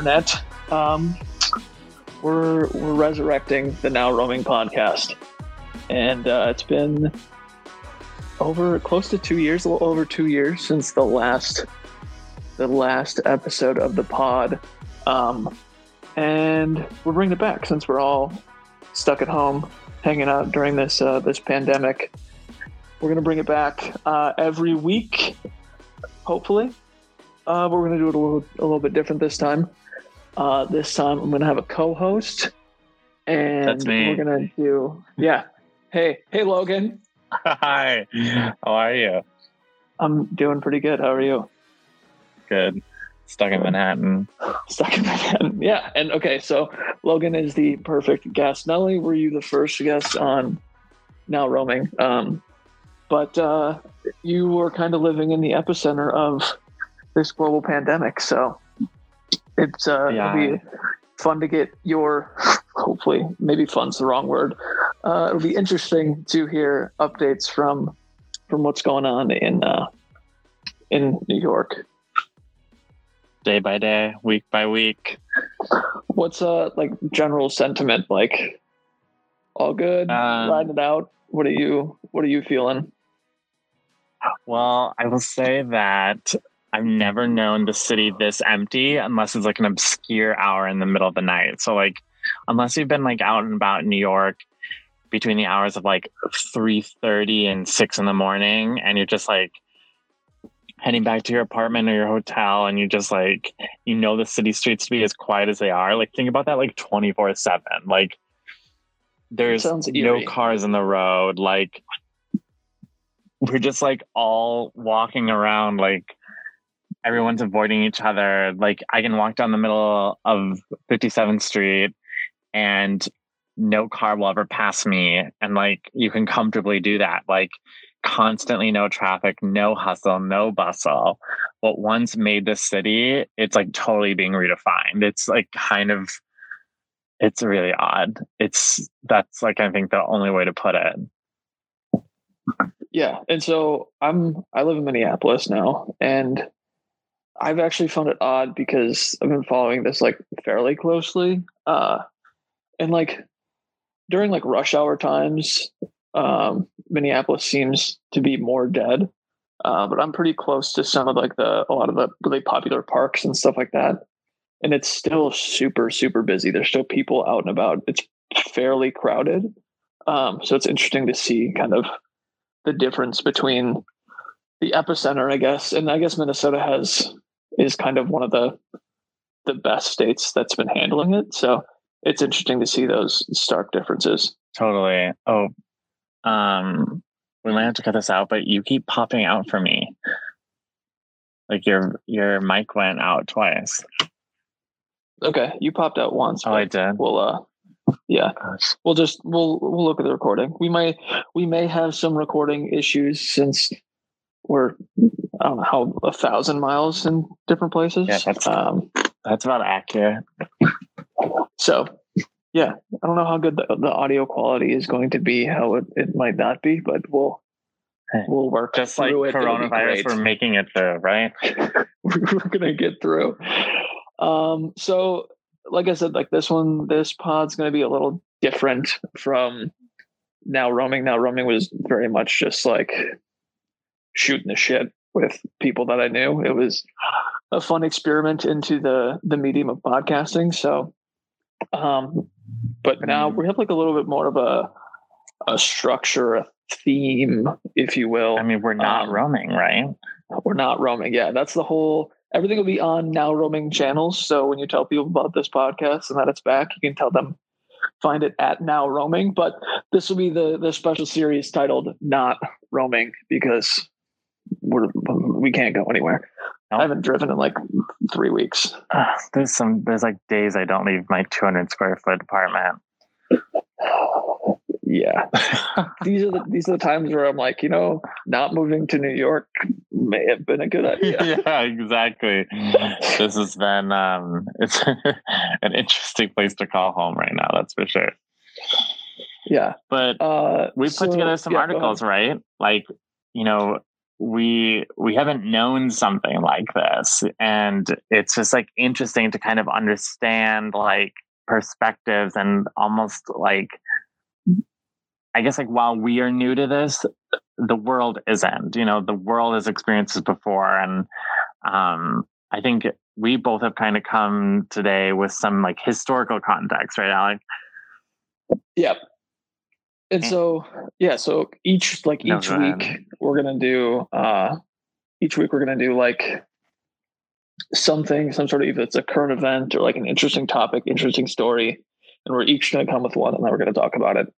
internet. Um, we're we're resurrecting the Now Roaming podcast, and uh, it's been over close to two years, a little over two years since the last the last episode of the pod. Um, and we're bringing it back since we're all stuck at home, hanging out during this uh, this pandemic. We're gonna bring it back uh, every week, hopefully. Uh, we're gonna do it a little a little bit different this time. Uh, this time I'm gonna have a co-host, and That's me. we're gonna do yeah. Hey, hey, Logan. Hi. How are you? I'm doing pretty good. How are you? Good. Stuck in Manhattan. Stuck in Manhattan. Yeah, and okay, so Logan is the perfect guest. Not only were you the first guest on Now Roaming, um, but uh, you were kind of living in the epicenter of this global pandemic. So it's uh, Yeah. it'll be fun to get your, hopefully, maybe fun's the wrong word. Uh, it'll be interesting to hear updates from from what's going on in uh, in New York. Day by day, week by week. What's uh like general sentiment like? All good, Um, riding it out. What are you What are you feeling? Well, I will say that I've never known the city this empty unless it's like an obscure hour in the middle of the night. So like unless you've been like out and about in New York between the hours of like 3:30 and 6 in the morning and you're just like heading back to your apartment or your hotel and you just like you know the city streets to be as quiet as they are. Like think about that like 24/7. Like there's no cars in the road like we're just like all walking around like everyone's avoiding each other. Like i can walk down the middle of 57th street and no car will ever pass me. And like you can comfortably do that. Like constantly no traffic no hustle no bustle. What once made this city it's like totally being redefined. It's like kind of it's really odd. It's that's like i think the only way to put it. Yeah, and so I'm I live in Minneapolis now, and I've actually found it odd because I've been following this like fairly closely, uh, and like during like rush hour times, um, Minneapolis seems to be more dead. Uh, but I'm pretty close to some of like the a lot of the really popular parks and stuff like that, and it's still super super busy. There's still people out and about. It's fairly crowded, um, so it's interesting to see kind of the difference between the epicenter, I guess, and I guess Minnesota has is kind of one of the the best states that's been handling it. So it's interesting to see those stark differences. Totally. Oh, um, we might have to cut this out, but you keep popping out for me. Like your your mic went out twice. Okay, you popped out once. Oh, I did. We'll uh, yeah, Gosh. we'll just we'll we'll look at the recording. We might we may have some recording issues since we're I don't know how a thousand miles in different places. Yeah, that's- um, That's about accurate. So, yeah, I don't know how good the, the audio quality is going to be, how it, it might not be, but we'll we'll work Just like it. Coronavirus, we're making it through, right? we're gonna get through. Um, so, like I said, like this one, this pod's gonna be a little different from now roaming. Now roaming was very much just like shooting the shit with people that I knew. It was a fun experiment into the the medium of podcasting. So, um, but now we have like a little bit more of a a structure, a theme, if you will. I mean, we're not Um, roaming, right? we're not roaming. Yeah, that's the whole. Everything will be on now roaming channels. So when you tell people about this podcast and that it's back, you can tell them find it at now roaming. But this will be the the special series titled "Not Roaming" because we're we can't go anywhere. I haven't driven in like three weeks. Uh, there's some there's like days I don't leave my 200 square foot apartment. Yeah, these are the these are the times where I'm like, you know, not moving to New York may have been a good idea. yeah, exactly. This has been um it's an interesting place to call home right now, that's for sure. yeah. But Uh, we put so- together some yeah, articles, right? Like, you know, we we haven't known something like this. And it's just like interesting to kind of understand like perspectives and almost like i guess like while we are new to this the world isn't you know the world has experienced this before. And um i think we both have kind of come today with some like historical context right alec? Yep and so yeah so each like each no, week we're gonna do uh each week we're gonna do like something some sort of either it's a current event or like an interesting topic interesting story and we're each gonna come with one and then we're gonna talk about it.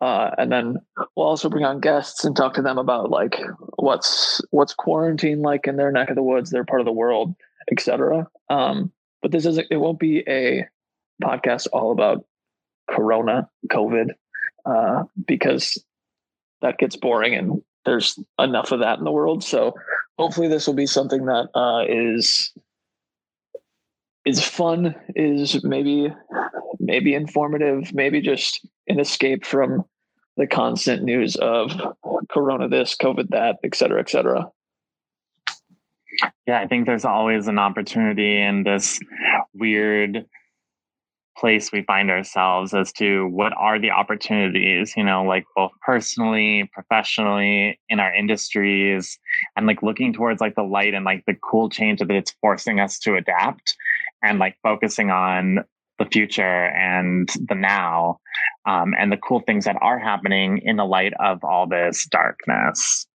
Uh, and then we'll also bring on guests and talk to them about like what's what's quarantine like in their neck of the woods their part of the world etc um but this isn't it won't be a podcast all about corona covid uh, because that gets boring and there's enough of that in the world. So hopefully this will be something that uh, is is fun, is maybe maybe informative, maybe just an escape from the constant news of corona this, COVID that, et cetera, et cetera. Yeah, I think there's always an opportunity in this weird place we find ourselves as to what are the opportunities, you know, like both personally, professionally, in our industries, and like looking towards like the light and like the cool change that it's forcing us to adapt and like focusing on the future and the now um, and the cool things that are happening in the light of all this darkness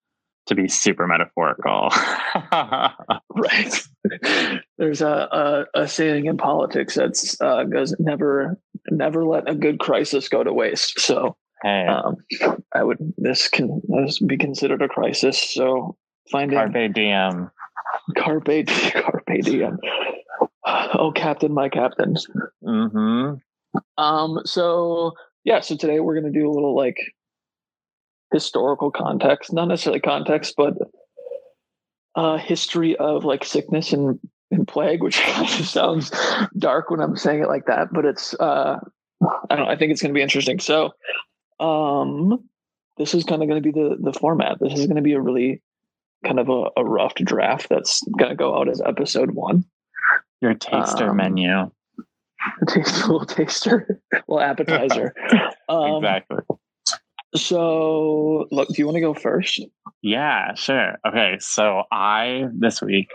to be super metaphorical. right. There's a, a, a, saying in politics that uh, goes never never let a good crisis go to waste. So hey. um, I would this can this be considered a crisis. So finding carpe diem, carpe carpe diem. Oh, Captain, my Captain. Hmm. Um. So yeah. So today we're gonna do a little like historical context, not necessarily context, but uh, history of like sickness and, and plague, which sounds dark when I'm saying it like that, but it's uh, I don't know. I think it's going to be interesting. So, um, this is kind of going to be the the format. This is going to be a really kind of a, a rough draft that's going to go out as episode one. Your taster um, menu. Taste, little taster, little appetizer. um, exactly. So, look, do you want to go first? Yeah, sure. Okay, so I this week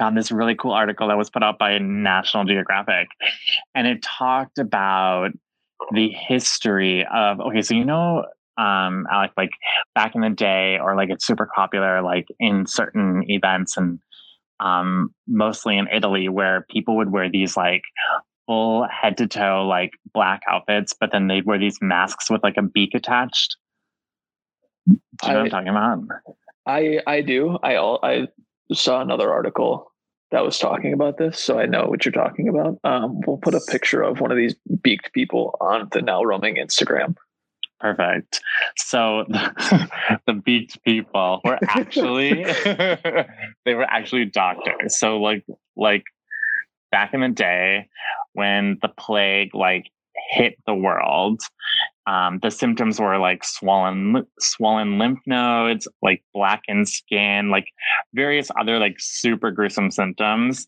found this really cool article that was put out by National Geographic, and it talked about the history of. Okay, so you know, um, Alec, like back in the day, or like it's super popular, like in certain events and um, mostly in Italy, where people would wear these like full head to toe like black outfits, but then they'd wear these masks with like a beak attached. Do you know I, what I'm talking about? I I do. I I saw another article that was talking about this, so I know what you're talking about. Um, we'll put a picture of one of these beaked people on the now roaming Instagram. Perfect. So the, the beaked people were actually they were actually doctors. So like like back in the day when the plague like hit the world um, the symptoms were like swollen swollen lymph nodes like blackened skin like various other like super gruesome symptoms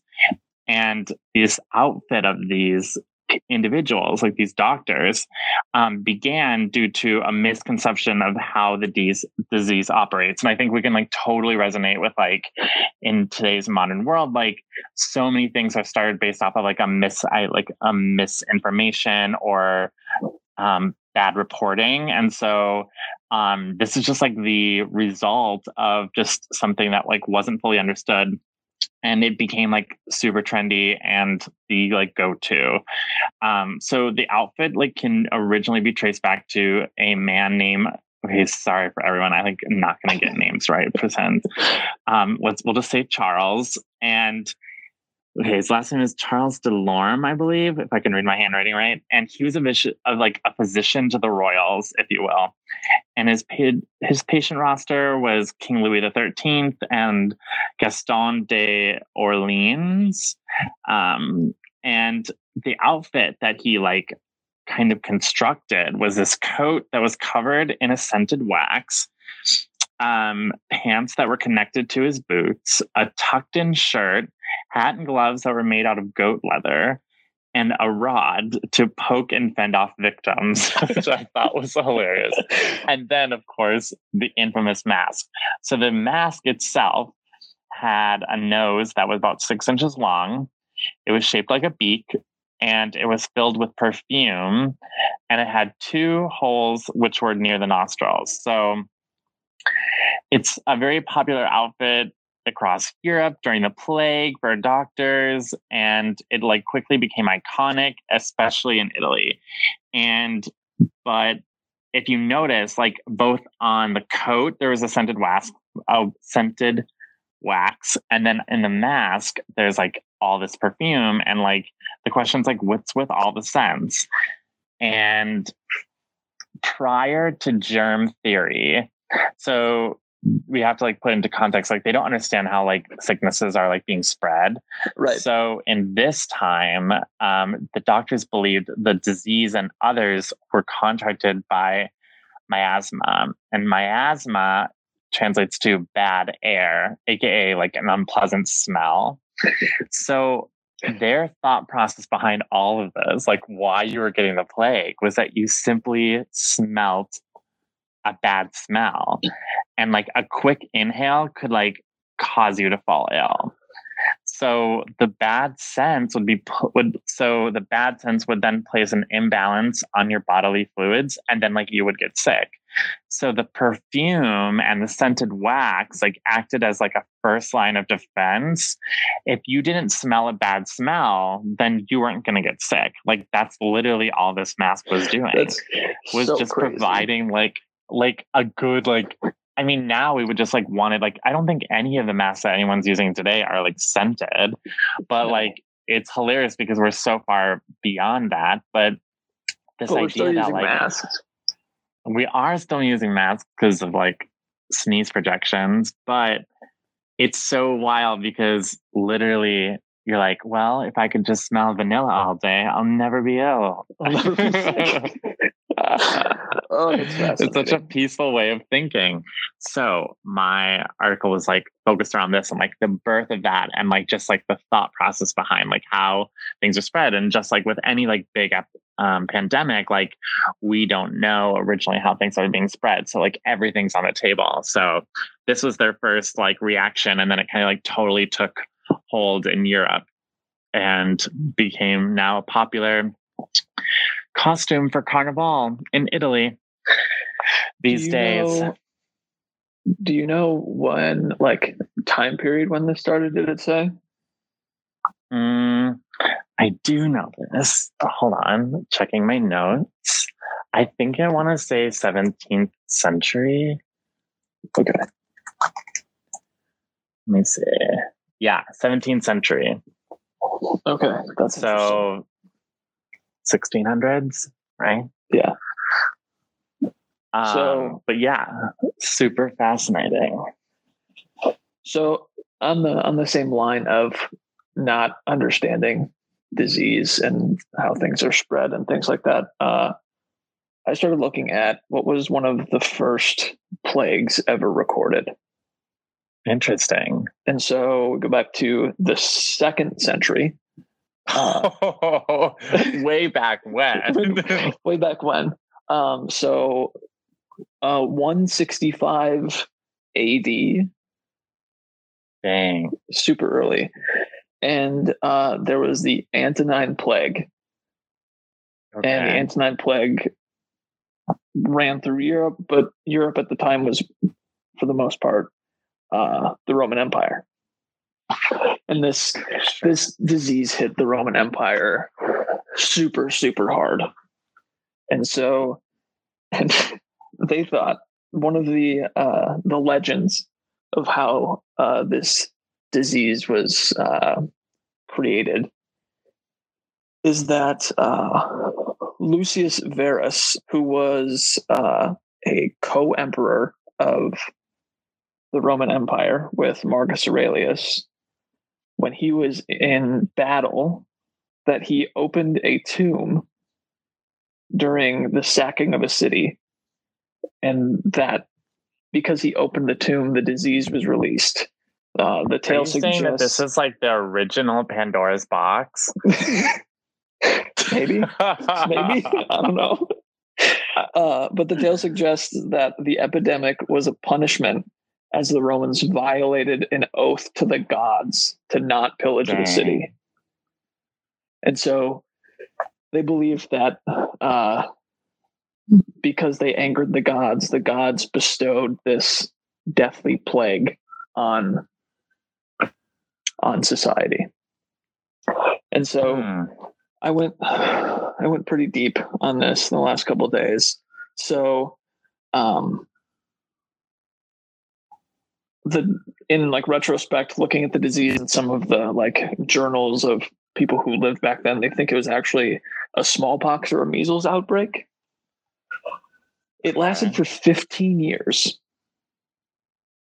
and this outfit of these individuals, like these doctors, um, began due to a misconception of how the disease, disease operates. And I think we can like totally resonate with like in today's modern world, like so many things are started based off of like a mis, I, like a misinformation or um, bad reporting. And so um, this is just like the result of just something that like wasn't fully understood and it became like super trendy and the like go-to um so the outfit like can originally be traced back to a man named okay sorry for everyone i think i'm not going to get names right pretend um let's we'll just say charles and okay, his last name is Charles Delorme, I believe, if I can read my handwriting right. And he was a of like a physician to the royals, if you will. And his his patient roster was King Louis Thirteenth and Gaston de Orleans. Um, and the outfit that he like kind of constructed was this coat that was covered in a scented wax um, pants that were connected to his boots, a tucked in shirt, hat and gloves that were made out of goat leather, and a rod to poke and fend off victims, which I thought was hilarious. And then, of course, the infamous mask. So the mask itself had a nose that was about six inches long. It was shaped like a beak and it was filled with perfume and it had two holes which were near the nostrils. So it's a very popular outfit across Europe during the plague for doctors, and it like quickly became iconic, especially in Italy. And but if you notice, like both on the coat, there was a scented wax, a scented wax, and then in the mask, there's like all this perfume, and like the question's like, what's with all the scents? And prior to germ theory, so we have to like put into context like they don't understand how like sicknesses are like being spread. Right. So in this time um, the doctors believed the disease and others were contracted by miasma and miasma translates to bad air aka like an unpleasant smell. So their thought process behind all of this like why you were getting the plague was that you simply smelt a bad smell and like a quick inhale could like cause you to fall ill. So the bad sense would be would so the bad sense would then place an imbalance on your bodily fluids and then like you would get sick. So the perfume and the scented wax like acted as like a first line of defense. If you didn't smell a bad smell then you weren't going to get sick. Like that's literally all this mask was doing. That's was so just crazy. providing like like a good like I mean now we would just like wanted like I don't think any of the masks that anyone's using today are like scented, but No. like it's hilarious because we're so far beyond that. But this idea that like masks we are still using masks because of like sneeze projections, but it's so wild because literally you're like, well, if I could just smell vanilla all day, I'll never be ill. I'll never be sick. oh it's it's such a peaceful way of thinking. So my article was like focused around this and like the birth of that and like just like the thought process behind like how things are spread and just like with any like big um, pandemic, like we don't know originally how things are being spread. So like everything's on the table. So this was their first like reaction, and then it kind of like totally took hold in Europe and became now a popular costume for Carnival in Italy these days. know- do you know when like time period when this started did it say Mm, I do know this. Hold on, checking my notes. I think I want to say 17th century. okay Let me see. Yeah, 17th century. okay that's. So 1600s, right? Yeah. Um, So- but yeah, super fascinating. So on the on the same line of not understanding disease and how things are spread and things like that, uh, I started looking at what was one of the first plagues ever recorded. Interesting. And so we go back to the second century, Uh, Way back when. way back when. Um, so uh, 165 AD, Dang. super early. And uh, there was the Antonine Plague. and the Antonine Plague ran through Europe, but Europe at the time was, for the most part, uh, the Roman Empire. And this this disease hit the Roman Empire super super hard, and so and they thought one of the uh, the legends of how uh, this disease was uh, created is that uh, Lucius Verus, who was uh, a co-emperor of the Roman Empire with Marcus Aurelius, when he was in battle, that he opened a tomb during the sacking of a city, and that because he opened the tomb, the disease was released. Uh, the Are tale you saying that this is like the original Pandora's box? maybe, maybe I don't know. Uh, but the tale suggests that the epidemic was a punishment as the Romans violated an oath to the gods to not pillage the city. And so they believed that uh, because they angered the gods, the gods bestowed this deathly plague on on society. And so Hmm. I went I went pretty deep on this in the last couple of days. So um the in like retrospect looking at the disease and some of the like journals of people who lived back then they think it was actually a smallpox or a measles outbreak it lasted for 15 years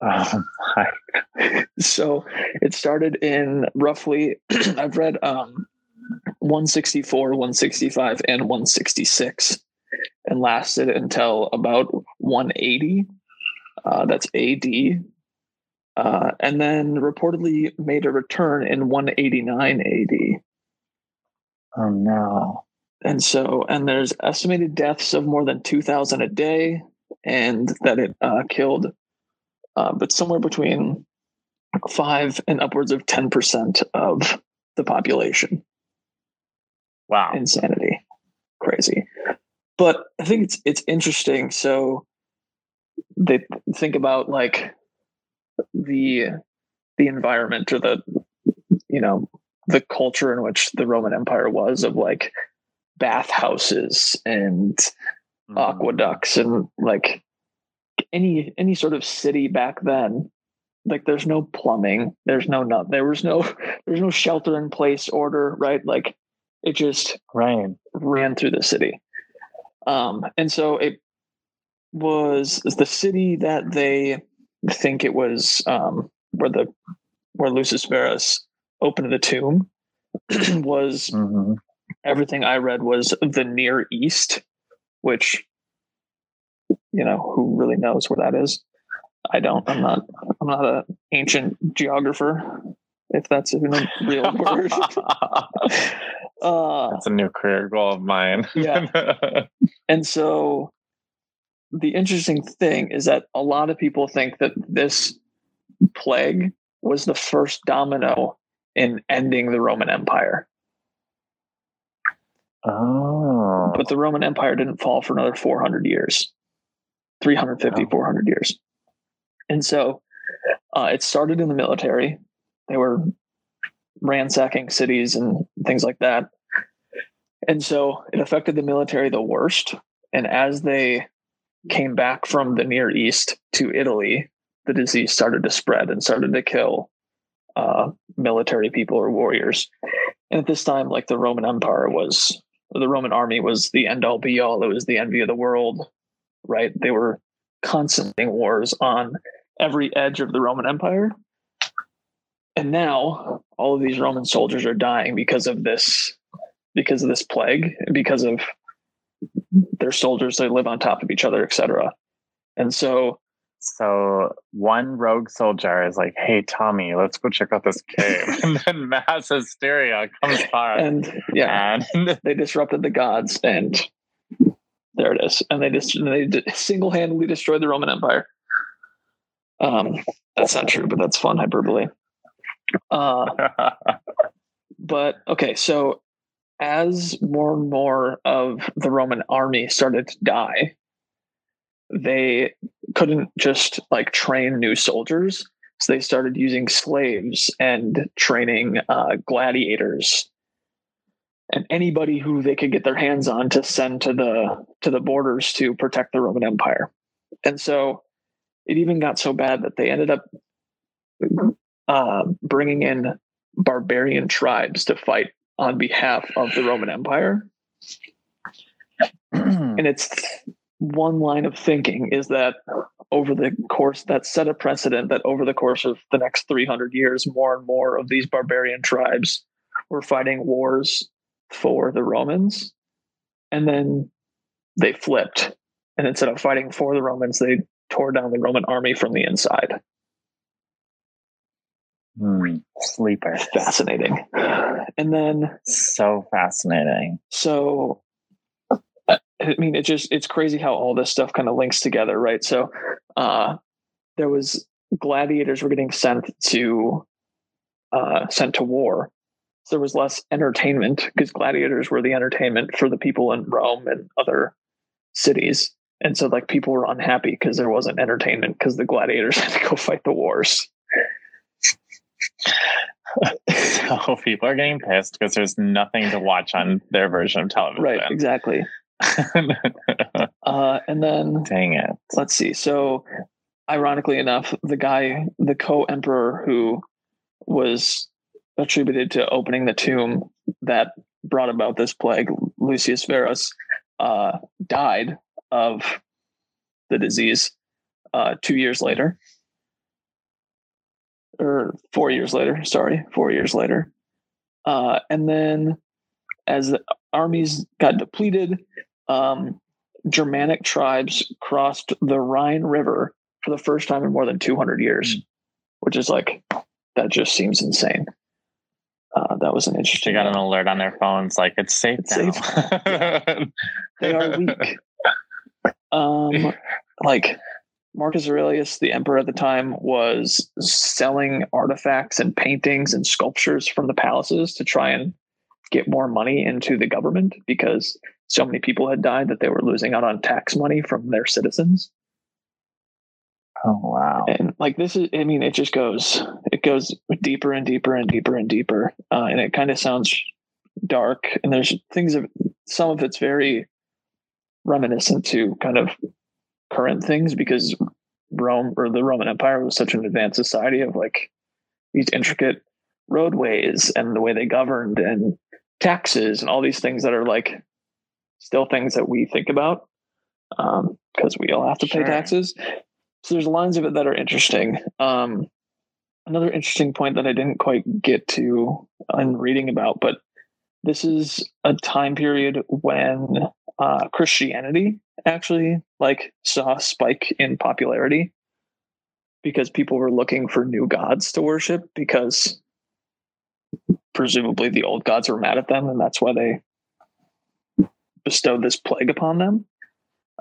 Oh my. so it started in roughly i've read um 164 165 and 166 and lasted until about 180 uh, that's ad uh, and then reportedly made a return in 189 ad Oh no. and so and there's estimated deaths of more than 2000 a day and that it uh, killed uh, but somewhere between 5 and upwards of 10% of the population. Wow. insanity. Crazy. But i think it's it's interesting. So they think about like the the environment or the you know the culture in which the roman empire was of like bathhouses and Mhm. aqueducts and like any any sort of city back then like there's no plumbing there's no not there was no there's no shelter in place order right? Like it just ran ran through the city. Um and so it was the city that they think it was um where the where lucius verus opened the tomb was Mhm. everything I read was the Near East, which you know who really knows where that is. I don't. I'm not. I'm not an ancient geographer, if that's even a real word. uh, That's a new career goal of mine. Yeah. and so, the interesting thing is that a lot of people think that this plague was the first domino in ending the Roman Empire. oh. but the Roman Empire didn't fall for another 400 years, 350, Wow. 400 years. And so uh, it started in the military. They were ransacking cities and things like that. And so it affected the military the worst. And as they came back from the Near East to Italy, the disease started to spread and started to kill uh, military people or warriors. And at this time, like the Roman Empire was, the Roman army was the end all be all. It was the envy of the world, right? They were constantly wars on every edge of the Roman Empire. And now all of these Roman soldiers are dying because of this, because of this plague, because of their soldiers. They live on top of each other, etc. And so So one rogue soldier is like, "Hey, Tommy, let's go check out this cave," and then mass hysteria comes by, and yeah, and they disrupted the gods, and there it is. And they just they single handedly destroyed the Roman Empire. Um, that's not true, but that's fun hyperbole. Uh, but okay, so as more and more of the Roman army started to die, they couldn't just like train new soldiers. So they started using slaves and training uh, gladiators and anybody who they could get their hands on to send to the to the borders to protect the Roman Empire. And so it even got so bad that they ended up uh, bringing in barbarian tribes to fight on behalf of the Roman Empire. And it's one line of thinking is that over the course that set a precedent that over the course of the next 300 years, more and more of these barbarian tribes were fighting wars for the Romans. And then they flipped. And instead of fighting for the Romans, they tore down the Roman army from the inside. Sleeper. Fascinating. And then, So fascinating. so I I mean, it just it's crazy how all this stuff kind of links together, right? So, uh, there was gladiators were getting sent to uh, sent to war. So there was less entertainment because gladiators were the entertainment for the people in Rome and other cities. And so like people were unhappy because there wasn't entertainment because the gladiators had to go fight the wars. So people are getting pissed because there's nothing to watch on their version of television. Right, exactly. Uh, and then Dang it. let's see. So, ironically enough, the guy, the co-emperor who was attributed to opening the tomb that brought about this plague, Lucius Verus, uh, died of the disease uh, two years later, or four years later. Sorry, four years later. Uh, and then, as the armies got depleted, um, Germanic tribes crossed the Rhine River for the first time in more than 200 years, which is like, that just seems insane. Uh, that was an interesting. got an alert on their phones like it's safe It's now. they are weak. Um, like Marcus Aurelius, the emperor at the time, was selling artifacts and paintings and sculptures from the palaces to try and get more money into the government because so many people had died that they were losing out on tax money from their citizens. oh wow. And like this is, I mean, it just goes, it goes deeper and deeper and deeper and deeper, uh, and it kind of sounds dark. And there's things of some of it's very reminiscent to kind of current things because Rome or the Roman Empire was such an advanced society of like these intricate roadways and the way they governed and taxes and all these things that are like still things that we think about because we all have to Sure. pay taxes. So there's lines of it that are interesting. Um, another interesting point that I didn't quite get to in reading about, but this is a time period when uh, Christianity actually like saw a spike in popularity because people were looking for new gods to worship because presumably the old gods were mad at them and that's why they bestowed this plague upon them.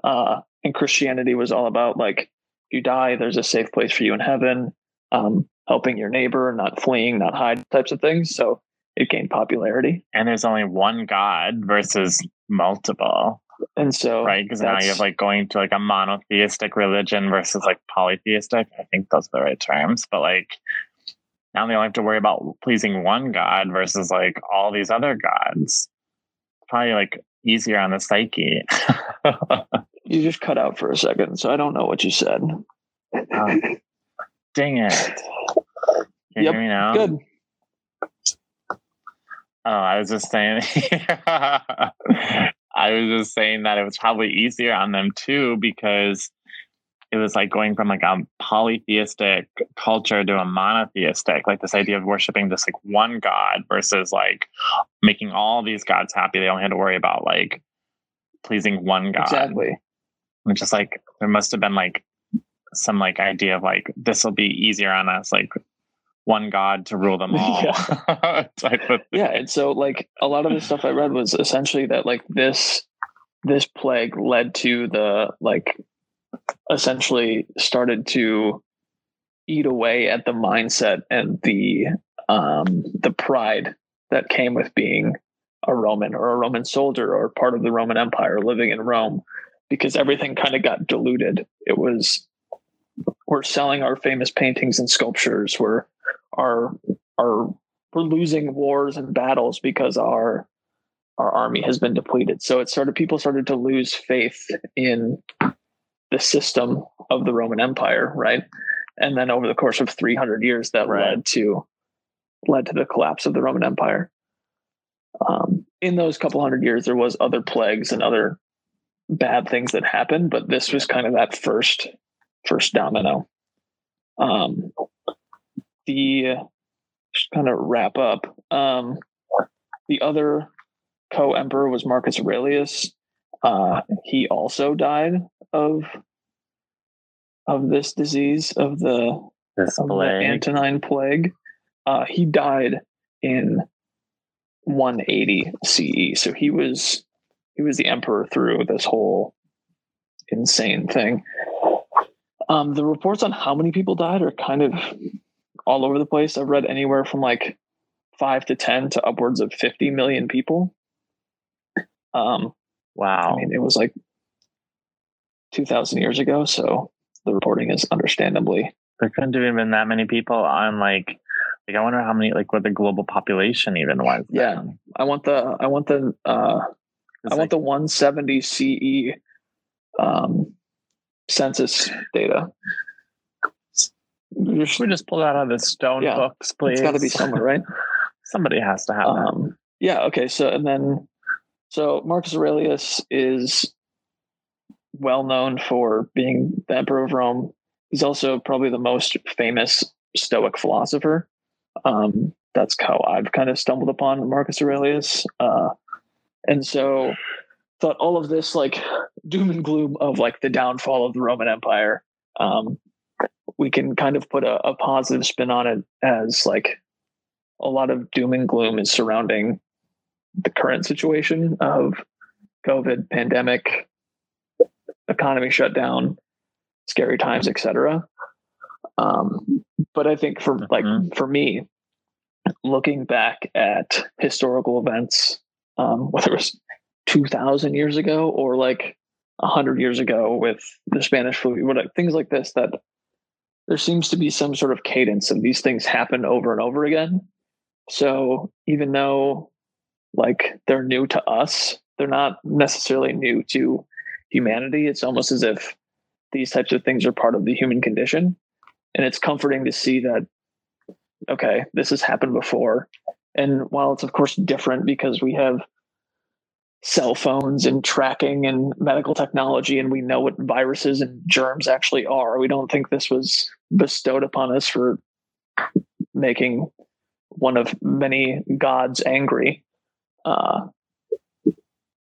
Uh, and Christianity was all about like you die, there's a safe place for you in heaven, um, helping your neighbor, not fleeing, not hide types of things. So it gained popularity. And there's only one God versus multiple, And so right? Because now you have like going to like a monotheistic religion versus like polytheistic. I think those are the right terms. But like now they only have to worry about pleasing one God versus like all these other gods. Probably like easier on the psyche. you just cut out for a second, so I don't know what you said. Oh. Dang it. Can you Yep, hear me now? Good. Oh, I was just saying. I was just saying that it was probably easier on them too because it was like going from like a polytheistic culture to a monotheistic, like this idea of worshiping this like one god versus like making all these gods happy. They only had to worry about like pleasing one god. Exactly. Which is like there must have been like some like idea of like this will be easier on us, like one god to rule them all. type of Yeah, and so like a lot of the stuff I read was essentially that like this this plague led to the like essentially started to eat away at the mindset and the um the pride that came with being a Roman or a Roman soldier or part of the Roman Empire living in Rome because everything kind of got diluted. It was we're selling our famous paintings and sculptures. We're our our we're losing wars and battles because our our army has been depleted. So it started people started to lose faith in the system of the Roman Empire, right? And then over the course of 300 years, that Right. led to led to the collapse of the Roman Empire. Um, in those couple hundred years, there was other plagues and other bad things that happened, but this was kind of that first first domino. Um, the just kind of wrap up. Um, the other co-emperor was Marcus Aurelius. Uh, he also died of of this disease of the, This of the. Antonine plague. Uh, he died in 180 CE, so he was he was the emperor through this whole insane thing. Um, the reports on how many people died are kind of all over the place. I've read anywhere from like five to ten to upwards of 50 million people. Um, wow. I mean, it was like 2,000 years ago, so the reporting is understandably. there couldn't have even been that many people on like like I wonder how many like what the global population even was. Yeah. then. I want the I want the uh, I want the 170 CE um, census data. There's- we just pull that out of the stone Yeah. books, please. It's got to be somewhere, right? Somebody has to have that. Um, yeah. Okay. So and then, so Marcus Aurelius is well known for being the emperor of Rome. He's also probably the most famous Stoic philosopher. Um, that's how I've kind of stumbled upon Marcus Aurelius. Uh, and so thought all of this like doom and gloom of like the downfall of the Roman Empire. Um, we can kind of put a, a positive spin on it as like a lot of doom and gloom is surrounding the current situation of COVID, pandemic, economy shutdown, scary times, etc. Um, but I think for like Mhm. for me, looking back at historical events, um, whether it was two thousand years ago or like hundred years ago with the Spanish flu, what things like this, that there seems to be some sort of cadence of these things happen over and over again. So even though like they're new to us, they're not necessarily new to humanity. It's almost as if these types of things are part of the human condition. And it's comforting to see that, okay, this has happened before. And while it's of course different because we have cell phones and tracking and medical technology and we know what viruses and germs actually are, we don't think this was bestowed upon us for making one of many gods angry. Uh,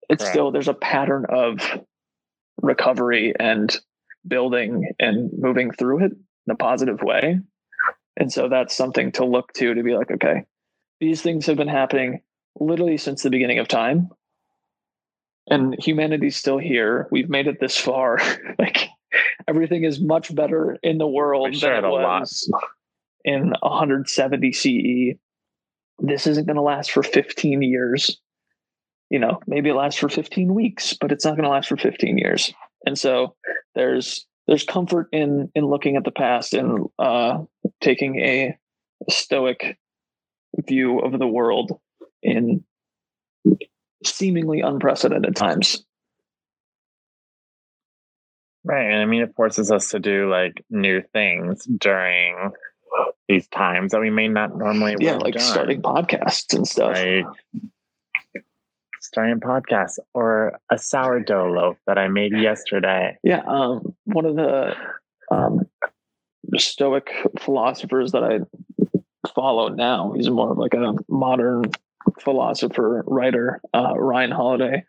it's Correct. still there's a pattern of recovery and building and moving through it in a positive way. And so that's something to look to to be like, okay, these things have been happening literally since the beginning of time. And humanity's still here. We've made it this far. like everything is much better in the world than it a lot. was in 170 CE. This isn't going to last for 15 years. You know, maybe it lasts for 15 weeks, but it's not going to last for 15 years. And so there's there's comfort in in looking at the past and uh, taking a stoic view of the world in seemingly unprecedented times. Right. And I mean, it forces us to do like new things during these times that we may not normally Yeah, like done. starting podcasts and stuff. Like starting podcasts or a sourdough loaf that I made yesterday. Yeah, um, one of the um, Stoic philosophers that I follow now, he's more of like a modern philosopher writer, uh, Ryan Holiday,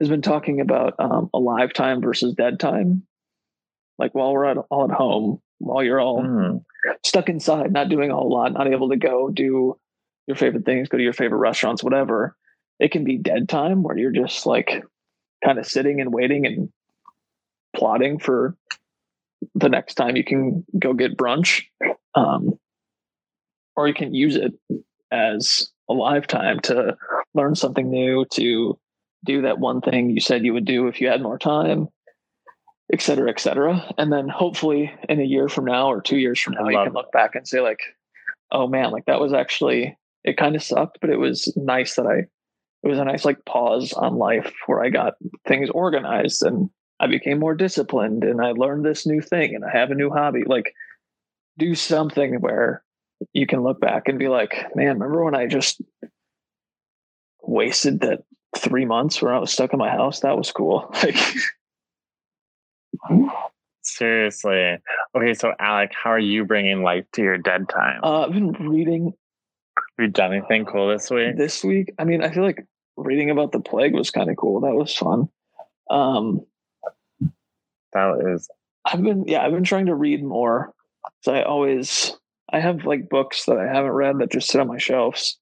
has been talking about um, alive time versus dead time. Like while we're at, all at home, while you're all Hmm. stuck inside, not doing a whole lot, not able to go do your favorite things, go to your favorite restaurants, whatever. It can be dead time where you're just like kind of sitting and waiting and plotting for the next time you can go get brunch. Um, or you can use it as alive time to learn something new, to do that one thing you said you would do if you had more time, et cetera, et cetera. And then hopefully in a year from now or two years from now, you can look back and say, like, oh man, like that was actually, it kind of sucked, but it was nice that I, it was a nice like pause on life where I got things organized and I became more disciplined and I learned this new thing and I have a new hobby. Like, do something where you can look back and be like, man, remember when I just wasted that three months where I was stuck in my house? That was cool. Like, Seriously. Okay, so Alec, how are you bringing life to your dead time? uh, I've been reading Have you done anything cool this week? this week. I mean, I feel like reading about the plague was kind of cool. That was fun. Um, That is I've been yeah, I've been trying to read more. So I always I have like books that I haven't read that just sit on my shelves.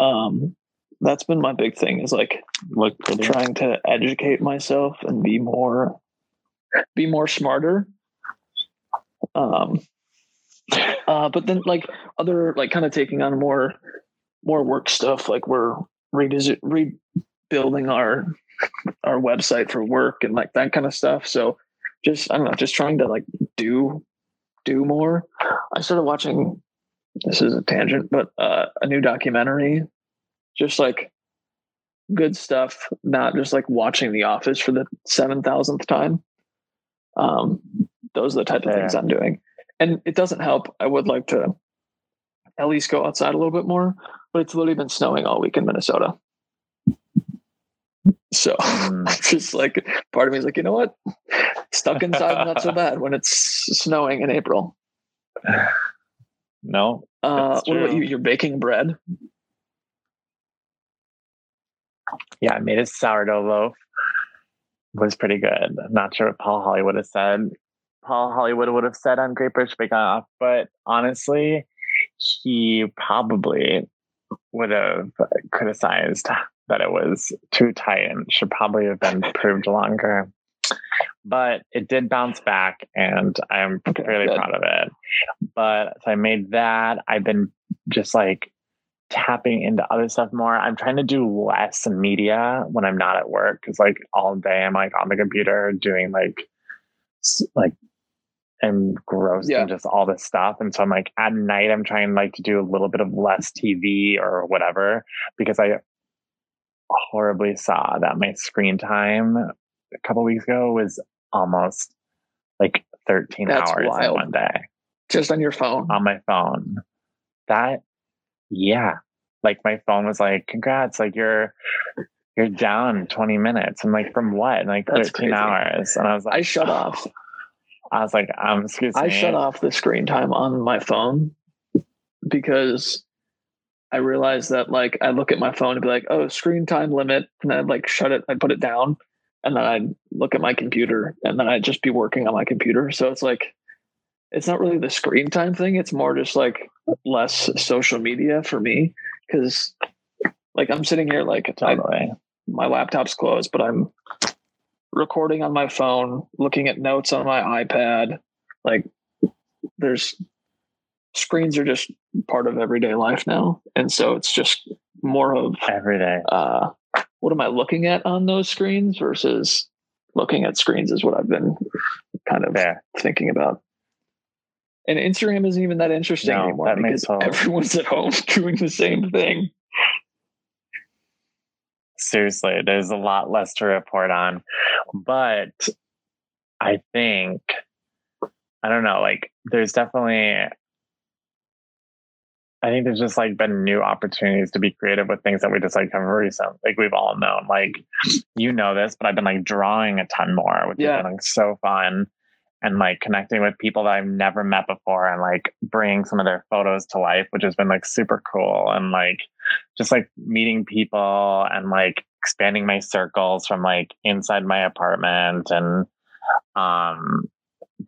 Um that's been my big thing is like Look trying to educate myself and be more be more smarter. Um uh but then like other like kind of taking on more more work stuff like we're redes- rebuilding our our website for work and like that kind of stuff. So just I don't know, just trying to like do do more. I started watching this is a tangent, but uh, a new documentary, just like good stuff, not just like watching The Office for the seven thousandth time. Um, those are the type of things Yeah. I'm doing, and it doesn't help. I would like to at least go outside a little bit more, but it's literally been snowing all week in Minnesota. So Mm. I'm just like, part of me is like, you know what? Stuck inside, not so bad when it's snowing in April. No, Uh, what about you? You're baking bread. yeah, I made a sourdough loaf. Was pretty good. I'm not sure what Paul Hollywood has said. Paul Hollywood would have said on Great British Bake Off, but honestly, he probably would have criticized that it was too tight and should probably have been proved longer. But it did bounce back, and I'm Okay, fairly good. proud of it. But so I made that. I've been just like tapping into other stuff more. I'm trying to do less media when I'm not at work because like all day I'm like on the computer doing like like engrossed Yeah. in just all this stuff. And so I'm like at night I'm trying like to do a little bit of less TV or whatever because I horribly saw that my screen time a couple weeks ago was almost like 13 That's hours in one day Just on your phone. on my phone. That, yeah, like my phone was like, "Congrats! Like you're you're down 20 minutes." I'm like, "From what?" And like That's 13 crazy. hours. And I was like, I shut "Oh." off. I was like, um, excuse I me. I shut off the screen time on my phone because I realized that like I look at my phone and be like, oh, screen time limit, and then I'd like shut it, I'd put it down, and then I'd look at my computer, and then I'd just be working on my computer. So it's like it's not really the screen time thing, it's more just like less social media for me. Cause like I'm sitting here like I, my laptop's closed, but I'm recording on my phone, looking at notes on my iPad. Like there's screens are just part of everyday life now. And so it's just more of Every day. uh what am I looking at on those screens versus looking at screens is what I've been kind of Fair. thinking about. And Instagram isn't even that interesting No, anymore that because everyone's at home doing the same thing. Seriously, there's a lot less to report on. But I think, I don't know, like there's definitely, I think there's just like been new opportunities to be creative with things that we just like have recent, like we've all known. Like, you know this, but I've been like drawing a ton more, which Yeah. has been like so fun. And like connecting with people that I've never met before and like bringing some of their photos to life, which has been like super cool. And like just like meeting people and like expanding my circles from like inside my apartment and um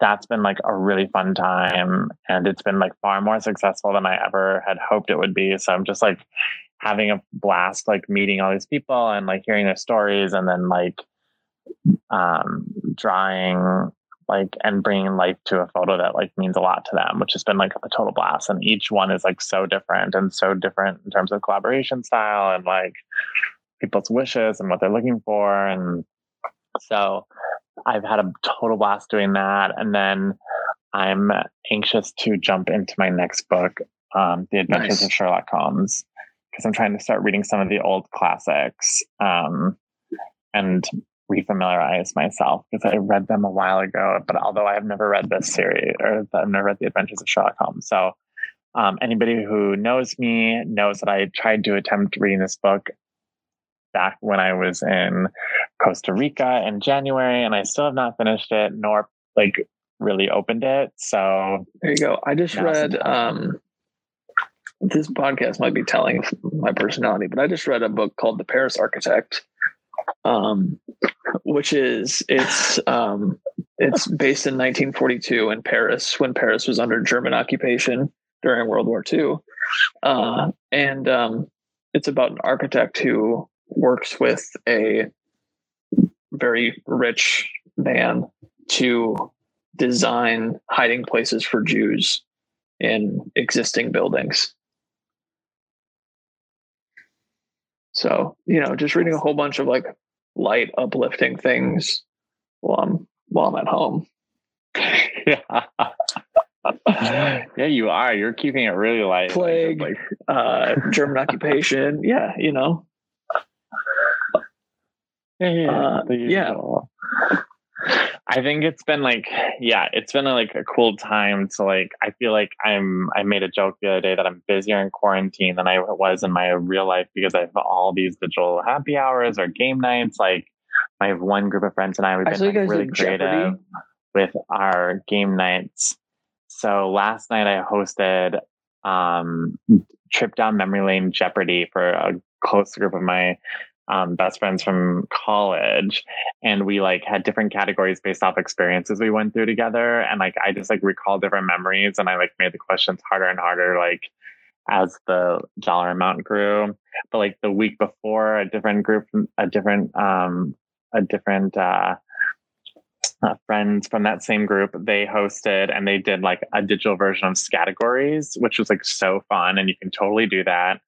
that's been like a really fun time and it's been like far more successful than I ever had hoped it would be. So I'm just like having a blast like meeting all these people and like hearing their stories and then like um drawing like and bringing life to a photo that like means a lot to them which has been like a total blast. And each one is like so different and so different in terms of collaboration style and like people's wishes and what they're looking for. And so i've had a total blast doing that and then i'm anxious to jump into my next book um, the adventures Nice. of sherlock holmes because i'm trying to start reading some of the old classics um, and refamiliarize myself because I read them a while ago. But although I have never read this series or I've never read The Adventures of Sherlock Holmes, so um, anybody who knows me knows that I tried to attempt reading this book back when I was in Costa Rica in January, and I still have not finished it nor like really opened it. So There you go. I just read um this podcast might be telling my personality, but I just read a book called The Paris Architect. Um which is it's um it's based in 1942 in Paris when Paris was under German occupation during World War II. Uh, and um, it's about an architect who works with a very rich man to design hiding places for Jews in existing buildings. So, you know, just reading a whole bunch of like light, uplifting things while I'm while I'm at home. yeah. yeah, you are. You're keeping it really light. Plague, like, uh, German occupation. Yeah, you know. Yeah, yeah. Uh, yeah. I think it's been like, yeah, it's been a, like a cool time to like. I feel like I'm. I made a joke the other day that I'm busier in quarantine than I was in my real life because I have all these digital happy hours or game nights. Like, I have one group of friends and I we've been like, really creative Jeopardy. with our game nights. So last night I hosted um, trip down memory lane Jeopardy for a close group of my um, best friends from college and we like had different categories based off experiences we went through together and like i just like recall different memories and i like made the questions harder and harder like as the dollar amount grew. But like the week before a different group a different um a different uh, uh friends from that same group they hosted and they did like a digital version of categories which was like so fun and you can totally do that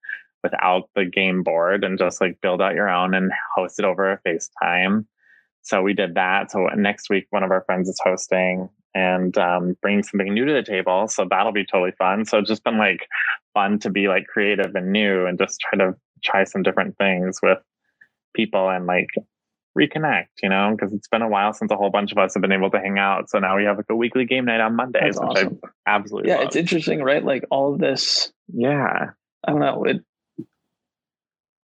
without the game board and just like build out your own and host it over a FaceTime. So we did that. So next week, one of our friends is hosting and um, bringing something new to the table. So that'll be totally fun. So it's just been like fun to be like creative and new and just try to try some different things with people and like reconnect, you know, because it's been a while since a whole bunch of us have been able to hang out. So now we have like a weekly game night on Mondays, That's which awesome. I absolutely yeah, love. it's interesting, right? Like all of this. Yeah. I don't know. It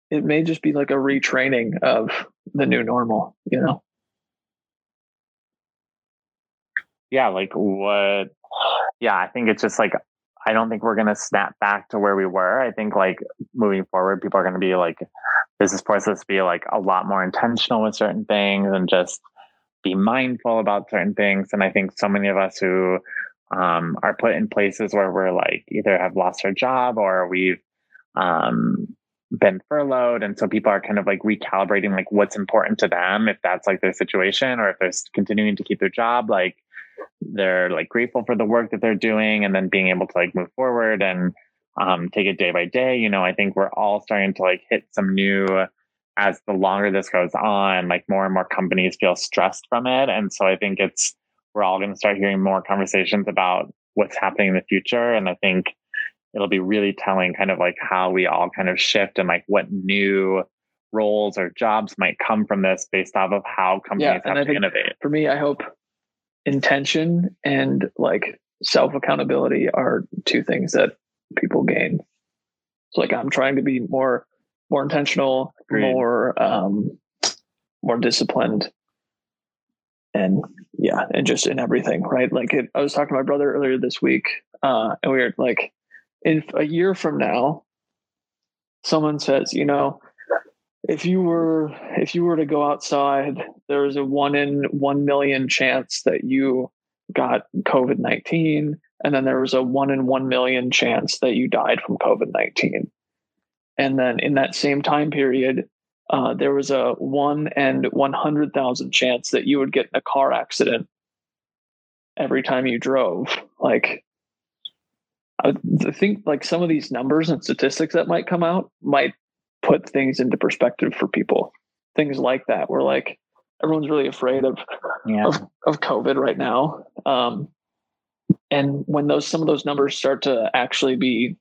it may just be like a retraining of the new normal, you know? Yeah, like what? Yeah, I think it's just like, I don't think we're going to snap back to where we were. I think like moving forward, people are going to be like, this is forced us to be like a lot more intentional with certain things and just be mindful about certain things. And I think so many of us who um, are put in places where we're like either have lost our job or we've um, been furloughed and so people are kind of like recalibrating like what's important to them if that's like their situation or if they're continuing to keep their job like they're like grateful for the work that they're doing and then being able to like move forward and um, take it day by day. You know i think we're all starting to like hit some new as the longer this goes on like more and more companies feel stressed from it. And so i think it's we're all going to start hearing more conversations about what's happening in the future. And i think it'll be really telling kind of like how we all kind of shift and like what new roles or jobs might come from this based off of how companies yeah, have to innovate. For me, I hope intention and like self accountability are two things that people gain. So like I'm trying to be more more intentional, Agreed. more um more disciplined and yeah, and just in everything, right? Like it, I was talking to my brother earlier this week, uh, and we were like, if a year from now someone says you know if you were if you were to go outside there's a one in one million chance that you got covid-19 and then there was a one in one million chance that you died from covid-19 and then in that same time period uh, there was a one and 100,000 chance that you would get in a car accident every time you drove. Like I think like some of these numbers and statistics that might come out might put things into perspective for people. Things like that, where like everyone's really afraid of yeah. of, of COVID right now. Um, and when those some of those numbers start to actually be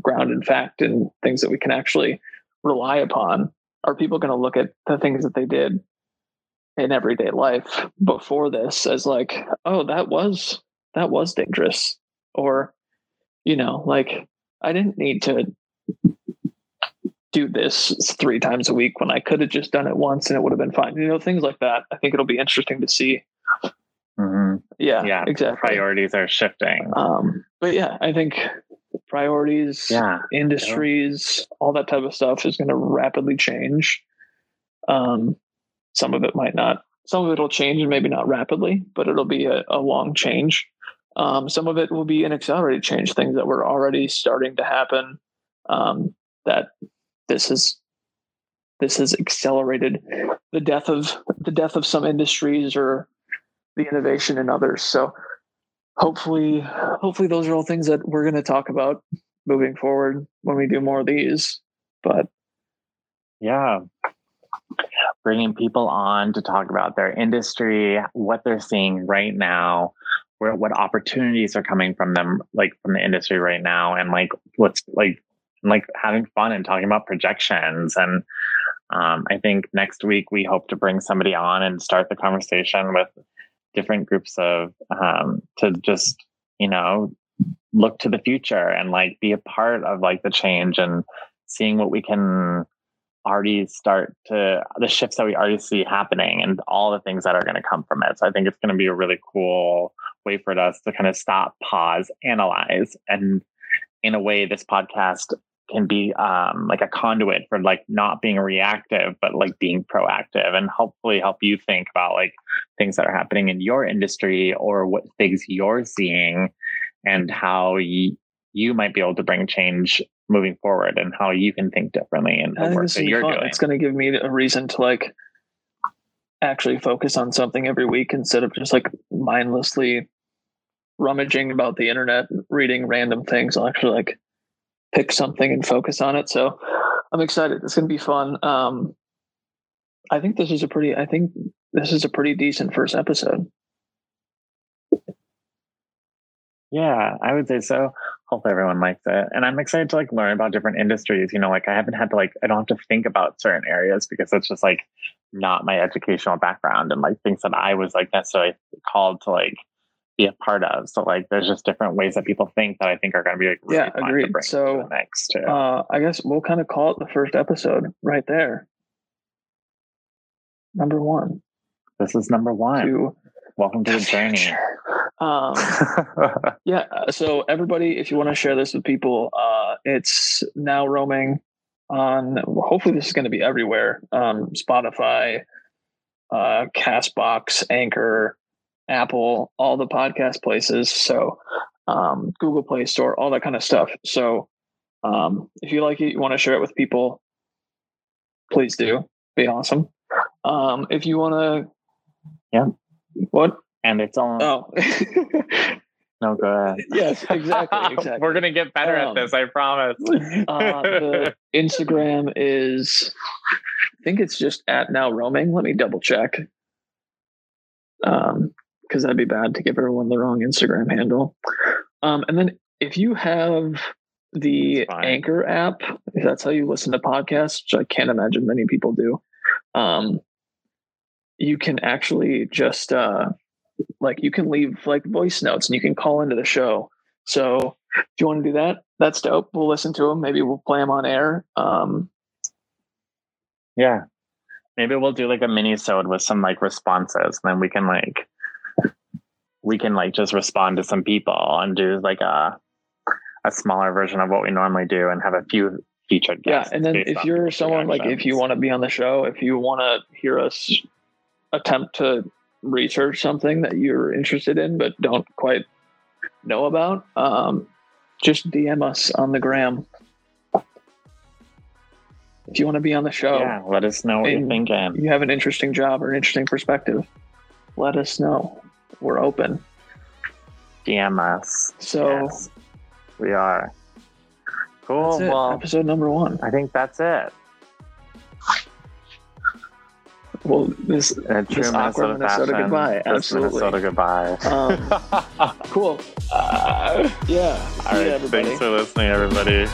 ground in fact and things that we can actually rely upon, are people going to look at the things that they did in everyday life before this as like, oh, that was that was dangerous, or you know, like I didn't need to do this three times a week when I could have just done it once and it would have been fine. You know, things like that. I think it'll be interesting to see. Mm-hmm. Yeah, yeah, exactly. Priorities are shifting. Um, but yeah, I think priorities, yeah, industries, yeah. all that type of stuff is going to rapidly change. Um, some of it might not some of it will change and maybe not rapidly, but it'll be a, a long change. Um, some of it will be an accelerated change, things that were already starting to happen. Um, that this is this has accelerated the death of the death of some industries or the innovation in others. So hopefully, hopefully those are all things that we're going to talk about moving forward when we do more of these. But yeah, bringing people on to talk about their industry, what they're seeing right now, where what opportunities are coming from them, like from the industry right now, and like what's like like having fun and talking about projections. And um, i think next week we hope to bring somebody on and start the conversation with different groups of um, to just you know look to the future and like be a part of like the change and seeing what we can already start to the shifts that we already see happening and all the things that are going to come from it. So i think it's going to be a really cool way for us to kind of stop pause analyze and in a way this podcast can be um, like a conduit for like not being reactive but like being proactive and hopefully help you think about like things that are happening in your industry or what things you're seeing and how you you might be able to bring change moving forward and how you can think differently and the work that you're fun. doing. It's going to give me a reason to like actually focus on something every week instead of just like mindlessly rummaging about the internet, reading random things. I'll actually like pick something and focus on it. So I'm excited. It's going to be fun. Um, I think this is a pretty. I think this is a pretty decent first episode. Yeah, I would say so. Hopefully everyone likes it. And I'm excited to like learn about different industries. You know, like I haven't had to like I don't have to think about certain areas because it's just like not my educational background and like things that I was like necessarily called to like be a part of. So like there's just different ways that people think that I think are going to be like really yeah, agreed. so next too. Uh, I guess we'll kind of call it the first episode right there. Number one. This is number one. To Welcome to the, the journey. Um, yeah. Uh, so everybody, if you want to share this with people, uh, it's now roaming on. Hopefully, this is going to be everywhere. Um, Spotify, uh, Castbox, Anchor, Apple, all the podcast places. So um, Google Play Store, all that kind of stuff. So um, if you like it, you want to share it with people, please do. Be awesome. Um, if you want to, yeah. What? And it's on. Oh. no, go ahead. Yes, exactly. exactly. We're gonna get better um, at this. I promise. uh, the Instagram is, I think it's just at now roaming. Let me double check. Um, because that'd be bad to give everyone the wrong Instagram handle. Um, and then if you have the Anchor app, if that's how you listen to podcasts, which I can't imagine many people do, um, you can actually just uh, like you can leave like voice notes and you can call into the show. So do you want to do that, that's dope. We'll listen to them. Maybe we'll play them on air. Um, yeah, maybe we'll do like a mini sode with some like responses, and then we can like we can like just respond to some people and do like a a smaller version of what we normally do and have a few featured guests. Yeah, and then if you're someone like if you want to be on the show, if you want to hear us attempt to research something that you're interested in but don't quite know about, um, just DM us on the gram. If you want to be on the show, yeah, let us know what you're thinking. You have an interesting job or an interesting perspective. Let us know we're open. DM us. So yes, we are. Cool. Well, episode number one. I think that's it. Well, this, a true this Minnesota, Minnesota goodbye. Absolutely. Minnesota goodbye. Um, cool. Uh, yeah. All right. Thanks for listening, everybody.